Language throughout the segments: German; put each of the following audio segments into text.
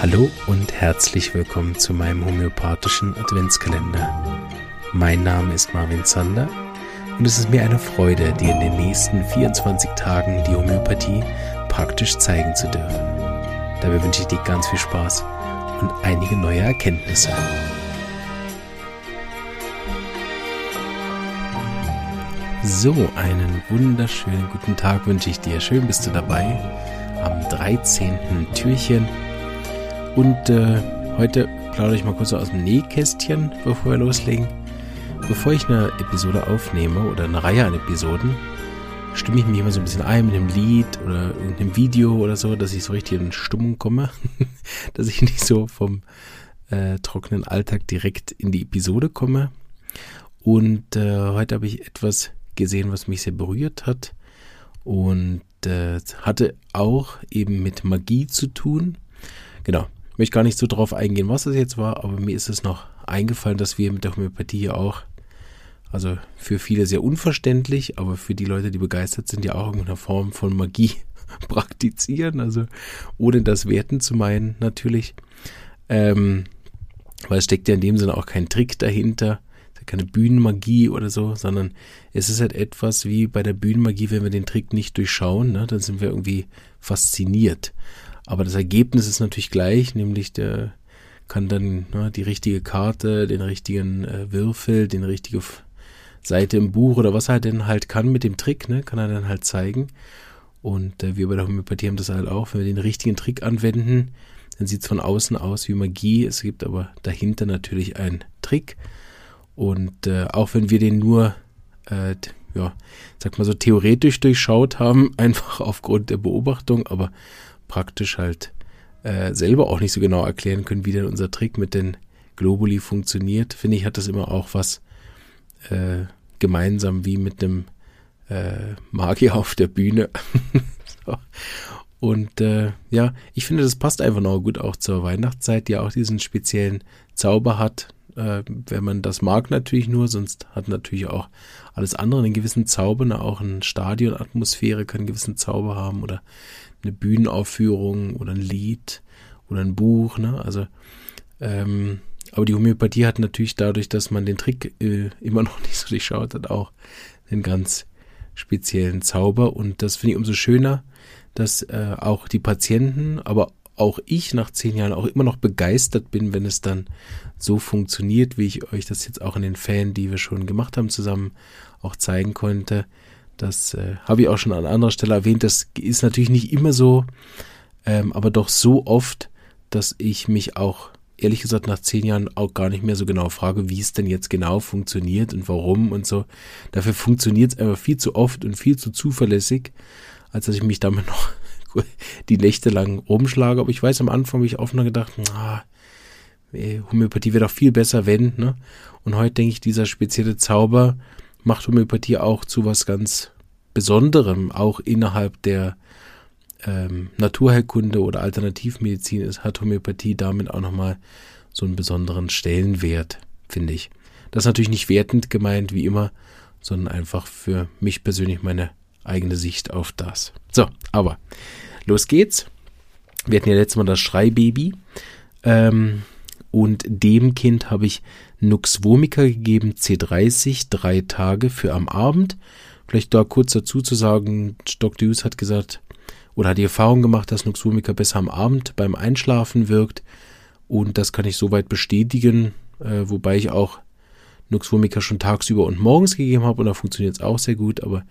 Hallo und herzlich willkommen zu meinem homöopathischen Adventskalender. Mein Name ist Marvin Zander und es ist mir eine Freude, dir in den nächsten 24 Tagen die Homöopathie praktisch zeigen zu dürfen. Dabei wünsche ich dir ganz viel Spaß und einige neue Erkenntnisse. So, einen wunderschönen guten Tag wünsche ich dir. Schön bist du dabei am 13. Türchen. Und äh, heute plaudere ich mal kurz aus dem Nähkästchen, bevor wir loslegen. Bevor ich eine Episode aufnehme oder eine Reihe an Episoden, stimme ich mich immer so ein bisschen ein mit einem Lied oder irgendeinem Video oder so, dass ich so richtig in Stimmung komme, dass ich nicht so vom äh, trockenen Alltag direkt in die Episode komme. Und äh, heute habe ich etwas gesehen, was mich sehr berührt hat und äh, hatte auch eben mit Magie zu tun. Genau, ich möchte gar nicht so drauf eingehen, was es jetzt war, aber mir ist es noch eingefallen, dass wir mit der Homöopathie auch, also für viele sehr unverständlich, aber für die Leute, die begeistert sind, ja auch irgendeine Form von Magie praktizieren, also ohne das werten zu meinen natürlich. Ähm, weil es steckt ja in dem Sinne auch kein Trick dahinter keine Bühnenmagie oder so, sondern es ist halt etwas wie bei der Bühnenmagie, wenn wir den Trick nicht durchschauen, ne, dann sind wir irgendwie fasziniert. Aber das Ergebnis ist natürlich gleich, nämlich der kann dann ne, die richtige Karte, den richtigen äh, Würfel, den richtige Seite im Buch oder was er denn halt kann mit dem Trick, ne, kann er dann halt zeigen. Und äh, wir bei der Homöopathie haben das halt auch, wenn wir den richtigen Trick anwenden, dann sieht es von außen aus wie Magie. Es gibt aber dahinter natürlich einen Trick. Und äh, auch wenn wir den nur, äh, ja, sag mal so theoretisch durchschaut haben, einfach aufgrund der Beobachtung, aber praktisch halt äh, selber auch nicht so genau erklären können, wie denn unser Trick mit den Globuli funktioniert, finde ich, hat das immer auch was äh, gemeinsam wie mit einem äh, Magier auf der Bühne. so. Und äh, ja, ich finde, das passt einfach noch gut auch zur Weihnachtszeit, die auch diesen speziellen Zauber hat, äh, wenn man das mag natürlich nur, sonst hat natürlich auch alles andere einen gewissen Zauber, ne? auch eine Stadionatmosphäre kann einen gewissen Zauber haben oder eine Bühnenaufführung oder ein Lied oder ein Buch, ne? Also ähm, aber die Homöopathie hat natürlich dadurch, dass man den Trick äh, immer noch nicht so durchschaut hat, auch einen ganz speziellen Zauber und das finde ich umso schöner, dass äh, auch die Patienten, aber auch ich nach zehn Jahren auch immer noch begeistert bin, wenn es dann so funktioniert, wie ich euch das jetzt auch in den Fällen, die wir schon gemacht haben, zusammen auch zeigen konnte. Das äh, habe ich auch schon an anderer Stelle erwähnt. Das ist natürlich nicht immer so, ähm, aber doch so oft, dass ich mich auch ehrlich gesagt nach zehn Jahren auch gar nicht mehr so genau frage, wie es denn jetzt genau funktioniert und warum und so. Dafür funktioniert es einfach viel zu oft und viel zu zuverlässig, als dass ich mich damit noch die Nächte lang rumschlage. Aber ich weiß, am Anfang habe ich oft noch gedacht, ah, Homöopathie wäre doch viel besser, wenn, ne? Und heute denke ich, dieser spezielle Zauber macht Homöopathie auch zu was ganz Besonderem, auch innerhalb der ähm, Naturheilkunde oder Alternativmedizin ist, hat Homöopathie damit auch nochmal so einen besonderen Stellenwert, finde ich. Das ist natürlich nicht wertend gemeint, wie immer, sondern einfach für mich persönlich meine eigene Sicht auf das. So, aber los geht's. Wir hatten ja letztes Mal das Schreibaby. Ähm, und dem Kind habe ich Nux vomica gegeben, C30, drei Tage für am Abend. Vielleicht da kurz dazu zu sagen, Dr. Hughes hat gesagt, oder hat die Erfahrung gemacht, dass Nux vomica besser am Abend beim Einschlafen wirkt. Und das kann ich soweit bestätigen, äh, wobei ich auch Nux vomica schon tagsüber und morgens gegeben habe und da funktioniert es auch sehr gut, aber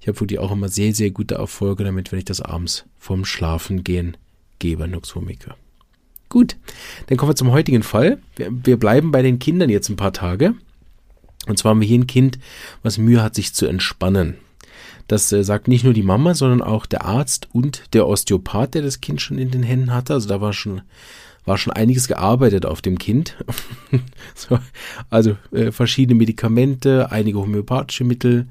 ich habe wirklich auch immer sehr, sehr gute Erfolge damit, wenn ich das abends vorm Schlafengehen gebe, Nuxvomica. Gut, dann kommen wir zum heutigen Fall. Wir, wir bleiben bei den Kindern jetzt ein paar Tage. Und zwar haben wir hier ein Kind, was Mühe hat, sich zu entspannen. Das äh, sagt nicht nur die Mama, sondern auch der Arzt und der Osteopath, der das Kind schon in den Händen hatte. Also da war schon, war schon einiges gearbeitet auf dem Kind. so, also äh, verschiedene Medikamente, einige homöopathische Mittel,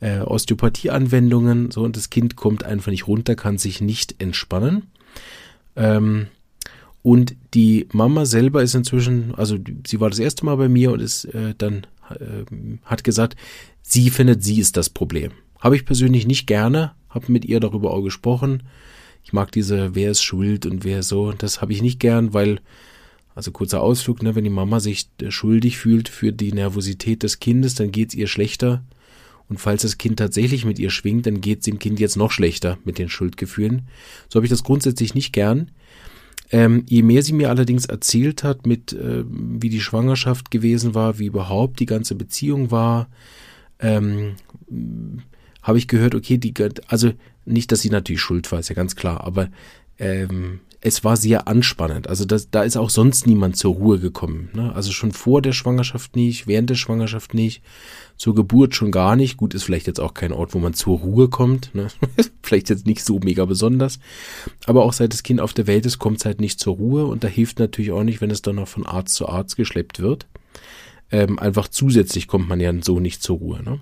äh, Osteopathie-Anwendungen, so und das Kind kommt einfach nicht runter, kann sich nicht entspannen. Ähm, und die Mama selber ist inzwischen, also sie war das erste Mal bei mir und ist äh, dann äh, hat gesagt, sie findet, sie ist das Problem. Habe ich persönlich nicht gerne, habe mit ihr darüber auch gesprochen. Ich mag diese, wer ist schuld und wer so, das habe ich nicht gern, weil, also kurzer Ausflug, ne, wenn die Mama sich äh, schuldig fühlt für die Nervosität des Kindes, dann geht's ihr schlechter. Und falls das Kind tatsächlich mit ihr schwingt, dann geht's dem Kind jetzt noch schlechter mit den Schuldgefühlen. So habe ich das grundsätzlich nicht gern. Ähm, je mehr sie mir allerdings erzählt hat, mit äh, wie die Schwangerschaft gewesen war, wie überhaupt die ganze Beziehung war, ähm, habe ich gehört, okay, die, also nicht, dass sie natürlich schuld war, ist ja ganz klar, aber ähm, es war sehr anspannend. Also das, da ist auch sonst niemand zur Ruhe gekommen. Ne? Also schon vor der Schwangerschaft nicht, während der Schwangerschaft nicht, zur Geburt schon gar nicht. Gut, ist vielleicht jetzt auch kein Ort, wo man zur Ruhe kommt. Ne? vielleicht jetzt nicht so mega besonders. Aber auch seit das Kind auf der Welt ist, kommt es halt nicht zur Ruhe. Und da hilft natürlich auch nicht, wenn es dann noch von Arzt zu Arzt geschleppt wird. Ähm, einfach zusätzlich kommt man ja so nicht zur Ruhe. Ne?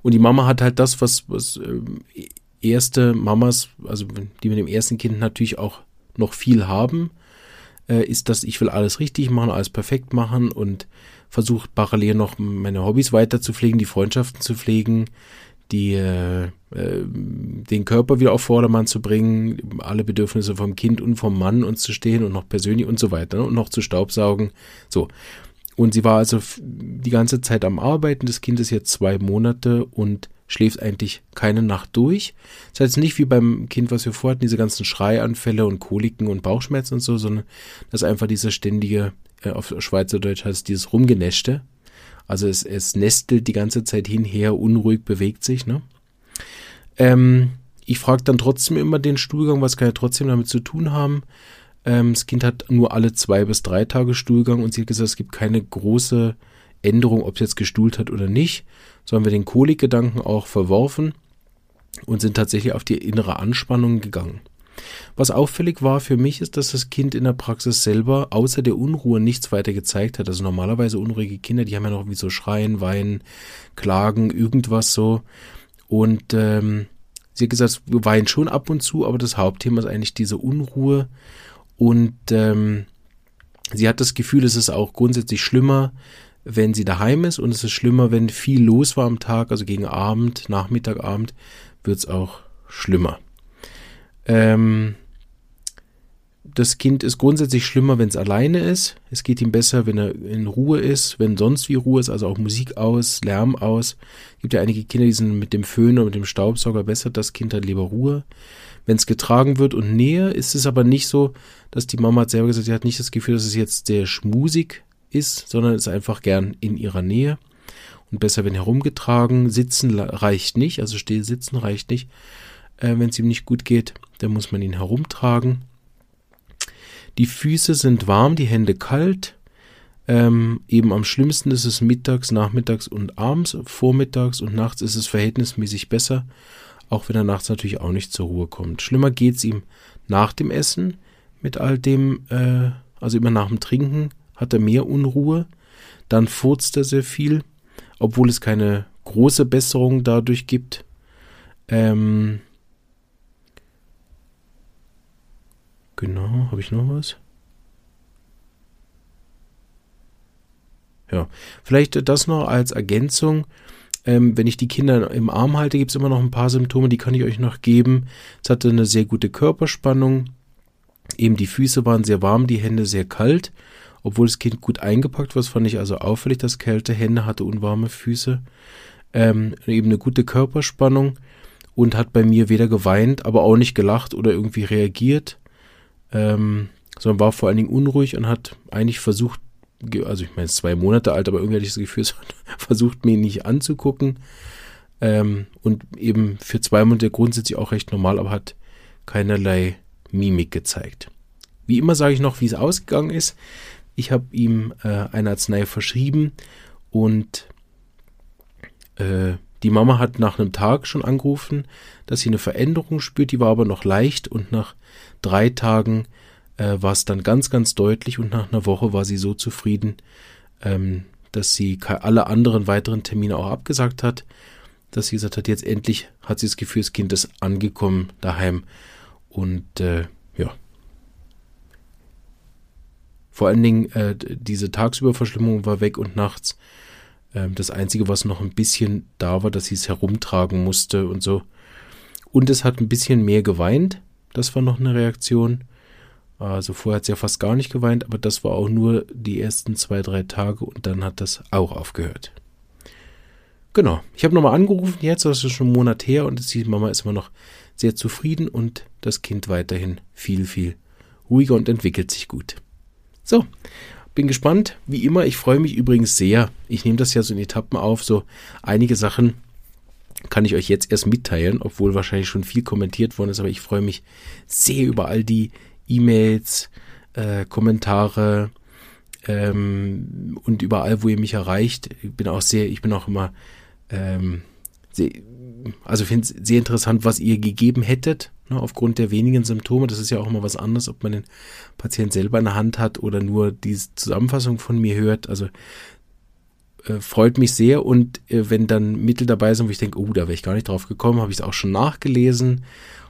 Und die Mama hat halt das, was, was ähm, erste Mamas, also die mit dem ersten Kind natürlich auch noch viel haben, äh, ist, dass ich will alles richtig machen, alles perfekt machen und versuche parallel noch meine Hobbys weiter zu pflegen, die Freundschaften zu pflegen, die äh, äh, den Körper wieder auf Vordermann zu bringen, alle Bedürfnisse vom Kind und vom Mann uns zu stehen und noch persönlich und so weiter ne, und noch zu staubsaugen. So. Und sie war also die ganze Zeit am Arbeiten. Das Kind ist jetzt zwei Monate und schläft eigentlich keine Nacht durch. Das heißt nicht wie beim Kind, was wir vorhatten, diese ganzen Schreianfälle und Koliken und Bauchschmerzen und so, sondern das ist einfach dieser ständige, äh, auf Schweizerdeutsch heißt dieses Rumgenäschte. Also es, es nestelt die ganze Zeit hinher, unruhig bewegt sich. Ne? Ähm, ich frage dann trotzdem immer den Stuhlgang, was kann er trotzdem damit zu tun haben. Ähm, das Kind hat nur alle zwei bis drei Tage Stuhlgang und sie hat gesagt, es gibt keine große Änderung, ob es jetzt gestuhlt hat oder nicht, so haben wir den Kolikgedanken auch verworfen und sind tatsächlich auf die innere Anspannung gegangen. Was auffällig war für mich ist, dass das Kind in der Praxis selber außer der Unruhe nichts weiter gezeigt hat. Also normalerweise unruhige Kinder, die haben ja noch wie so Schreien, Weinen, Klagen, irgendwas so. Und ähm, sie hat gesagt, wir weinen schon ab und zu, aber das Hauptthema ist eigentlich diese Unruhe. Und ähm, sie hat das Gefühl, es ist auch grundsätzlich schlimmer, wenn sie daheim ist und es ist schlimmer, wenn viel los war am Tag, also gegen Abend, Nachmittag, Abend, wird es auch schlimmer. Ähm, das Kind ist grundsätzlich schlimmer, wenn es alleine ist. Es geht ihm besser, wenn er in Ruhe ist, wenn sonst wie Ruhe ist, also auch Musik aus, Lärm aus. Es gibt ja einige Kinder, die sind mit dem Föhn oder mit dem Staubsauger besser. Das Kind hat lieber Ruhe. Wenn es getragen wird und Nähe, ist es aber nicht so, dass die Mama hat selber gesagt, sie hat nicht das Gefühl, dass es jetzt sehr schmusig ist, sondern ist einfach gern in ihrer Nähe und besser, wenn herumgetragen. Sitzen reicht nicht, also still sitzen reicht nicht. Äh, wenn es ihm nicht gut geht, dann muss man ihn herumtragen. Die Füße sind warm, die Hände kalt. Ähm, eben am schlimmsten ist es mittags, nachmittags und abends. Vormittags und nachts ist es verhältnismäßig besser, auch wenn er nachts natürlich auch nicht zur Ruhe kommt. Schlimmer geht es ihm nach dem Essen mit all dem, äh, also immer nach dem Trinken, hat er mehr Unruhe. Dann furzt er sehr viel, obwohl es keine große Besserung dadurch gibt. Ähm genau, habe ich noch was? Ja, vielleicht das noch als Ergänzung. Ähm, wenn ich die Kinder im Arm halte, gibt es immer noch ein paar Symptome, die kann ich euch noch geben. Es hatte eine sehr gute Körperspannung. Eben die Füße waren sehr warm, die Hände sehr kalt obwohl das Kind gut eingepackt war. Fand ich also auffällig, dass Kälte Hände hatte und warme Füße. Ähm, eben eine gute Körperspannung und hat bei mir weder geweint, aber auch nicht gelacht oder irgendwie reagiert, ähm, sondern war vor allen Dingen unruhig und hat eigentlich versucht, also ich meine, zwei Monate alt, aber irgendwie hatte ich das Gefühl, es hat versucht, mir nicht anzugucken. Ähm, und eben für zwei Monate grundsätzlich auch recht normal, aber hat keinerlei Mimik gezeigt. Wie immer sage ich noch, wie es ausgegangen ist. Ich habe ihm äh, eine Arznei verschrieben und äh, die Mama hat nach einem Tag schon angerufen, dass sie eine Veränderung spürt, die war aber noch leicht und nach drei Tagen äh, war es dann ganz, ganz deutlich und nach einer Woche war sie so zufrieden, ähm, dass sie alle anderen weiteren Termine auch abgesagt hat, dass sie gesagt hat, jetzt endlich hat sie das Gefühl, das Kind ist angekommen daheim und äh, ja, vor allen Dingen äh, diese Tagsüberverschlimmung war weg und nachts. Ähm, das Einzige, was noch ein bisschen da war, dass sie es herumtragen musste und so. Und es hat ein bisschen mehr geweint. Das war noch eine Reaktion. Also vorher hat sie ja fast gar nicht geweint, aber das war auch nur die ersten zwei, drei Tage und dann hat das auch aufgehört. Genau. Ich habe nochmal angerufen jetzt, das ist schon einen Monat her und die Mama ist immer noch sehr zufrieden und das Kind weiterhin viel, viel ruhiger und entwickelt sich gut. So, bin gespannt. Wie immer, ich freue mich übrigens sehr. Ich nehme das ja so in Etappen auf. So einige Sachen kann ich euch jetzt erst mitteilen, obwohl wahrscheinlich schon viel kommentiert worden ist, aber ich freue mich sehr über all die E-Mails, äh, Kommentare ähm, und überall, wo ihr mich erreicht. Ich bin auch sehr, ich bin auch immer ähm, sehr, also finde es sehr interessant, was ihr gegeben hättet, ne, aufgrund der wenigen Symptome. Das ist ja auch immer was anderes, ob man den Patient selber in der Hand hat oder nur die Zusammenfassung von mir hört. Also äh, freut mich sehr und äh, wenn dann Mittel dabei sind, wo ich denke, oh, da wäre ich gar nicht drauf gekommen, habe ich es auch schon nachgelesen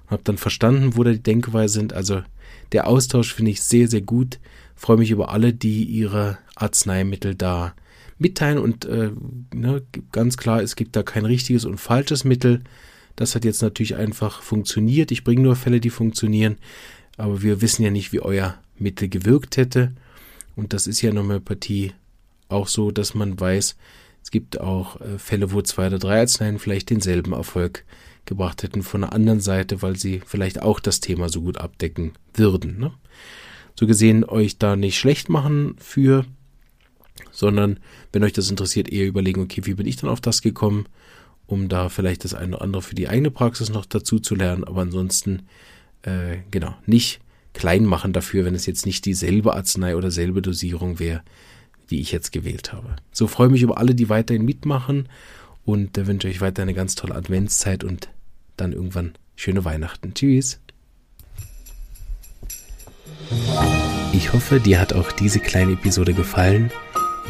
und habe dann verstanden, wo da die Denkweise sind. Also der Austausch finde ich sehr, sehr gut. Freue mich über alle, die ihre Arzneimittel da mitteilen und äh, ne, ganz klar, es gibt da kein richtiges und falsches Mittel. Das hat jetzt natürlich einfach funktioniert. Ich bringe nur Fälle, die funktionieren, aber wir wissen ja nicht, wie euer Mittel gewirkt hätte. Und das ist ja in Homöopathie auch so, dass man weiß, es gibt auch äh, Fälle, wo zwei oder drei Arzneien vielleicht denselben Erfolg gebracht hätten von der anderen Seite, weil sie vielleicht auch das Thema so gut abdecken würden. Ne? So gesehen euch da nicht schlecht machen für, sondern wenn euch das interessiert, eher überlegen, okay, wie bin ich dann auf das gekommen, um da vielleicht das eine oder andere für die eigene Praxis noch dazu zu lernen, aber ansonsten, äh, genau, nicht klein machen dafür, wenn es jetzt nicht dieselbe Arznei oder selbe Dosierung wäre, die ich jetzt gewählt habe. So freue mich über alle, die weiterhin mitmachen und äh, wünsche euch weiter eine ganz tolle Adventszeit und dann irgendwann schöne Weihnachten. Tschüss. Ich hoffe, dir hat auch diese kleine Episode gefallen.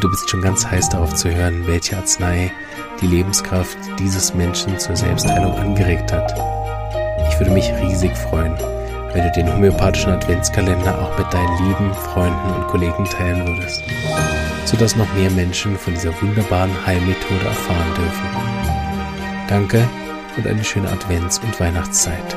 Du bist schon ganz heiß darauf zu hören, welche Arznei die Lebenskraft dieses Menschen zur Selbstheilung angeregt hat. Ich würde mich riesig freuen, wenn du den homöopathischen Adventskalender auch mit deinen lieben Freunden und Kollegen teilen würdest, sodass noch mehr Menschen von dieser wunderbaren Heilmethode erfahren dürfen. Danke und eine schöne Advents- und Weihnachtszeit.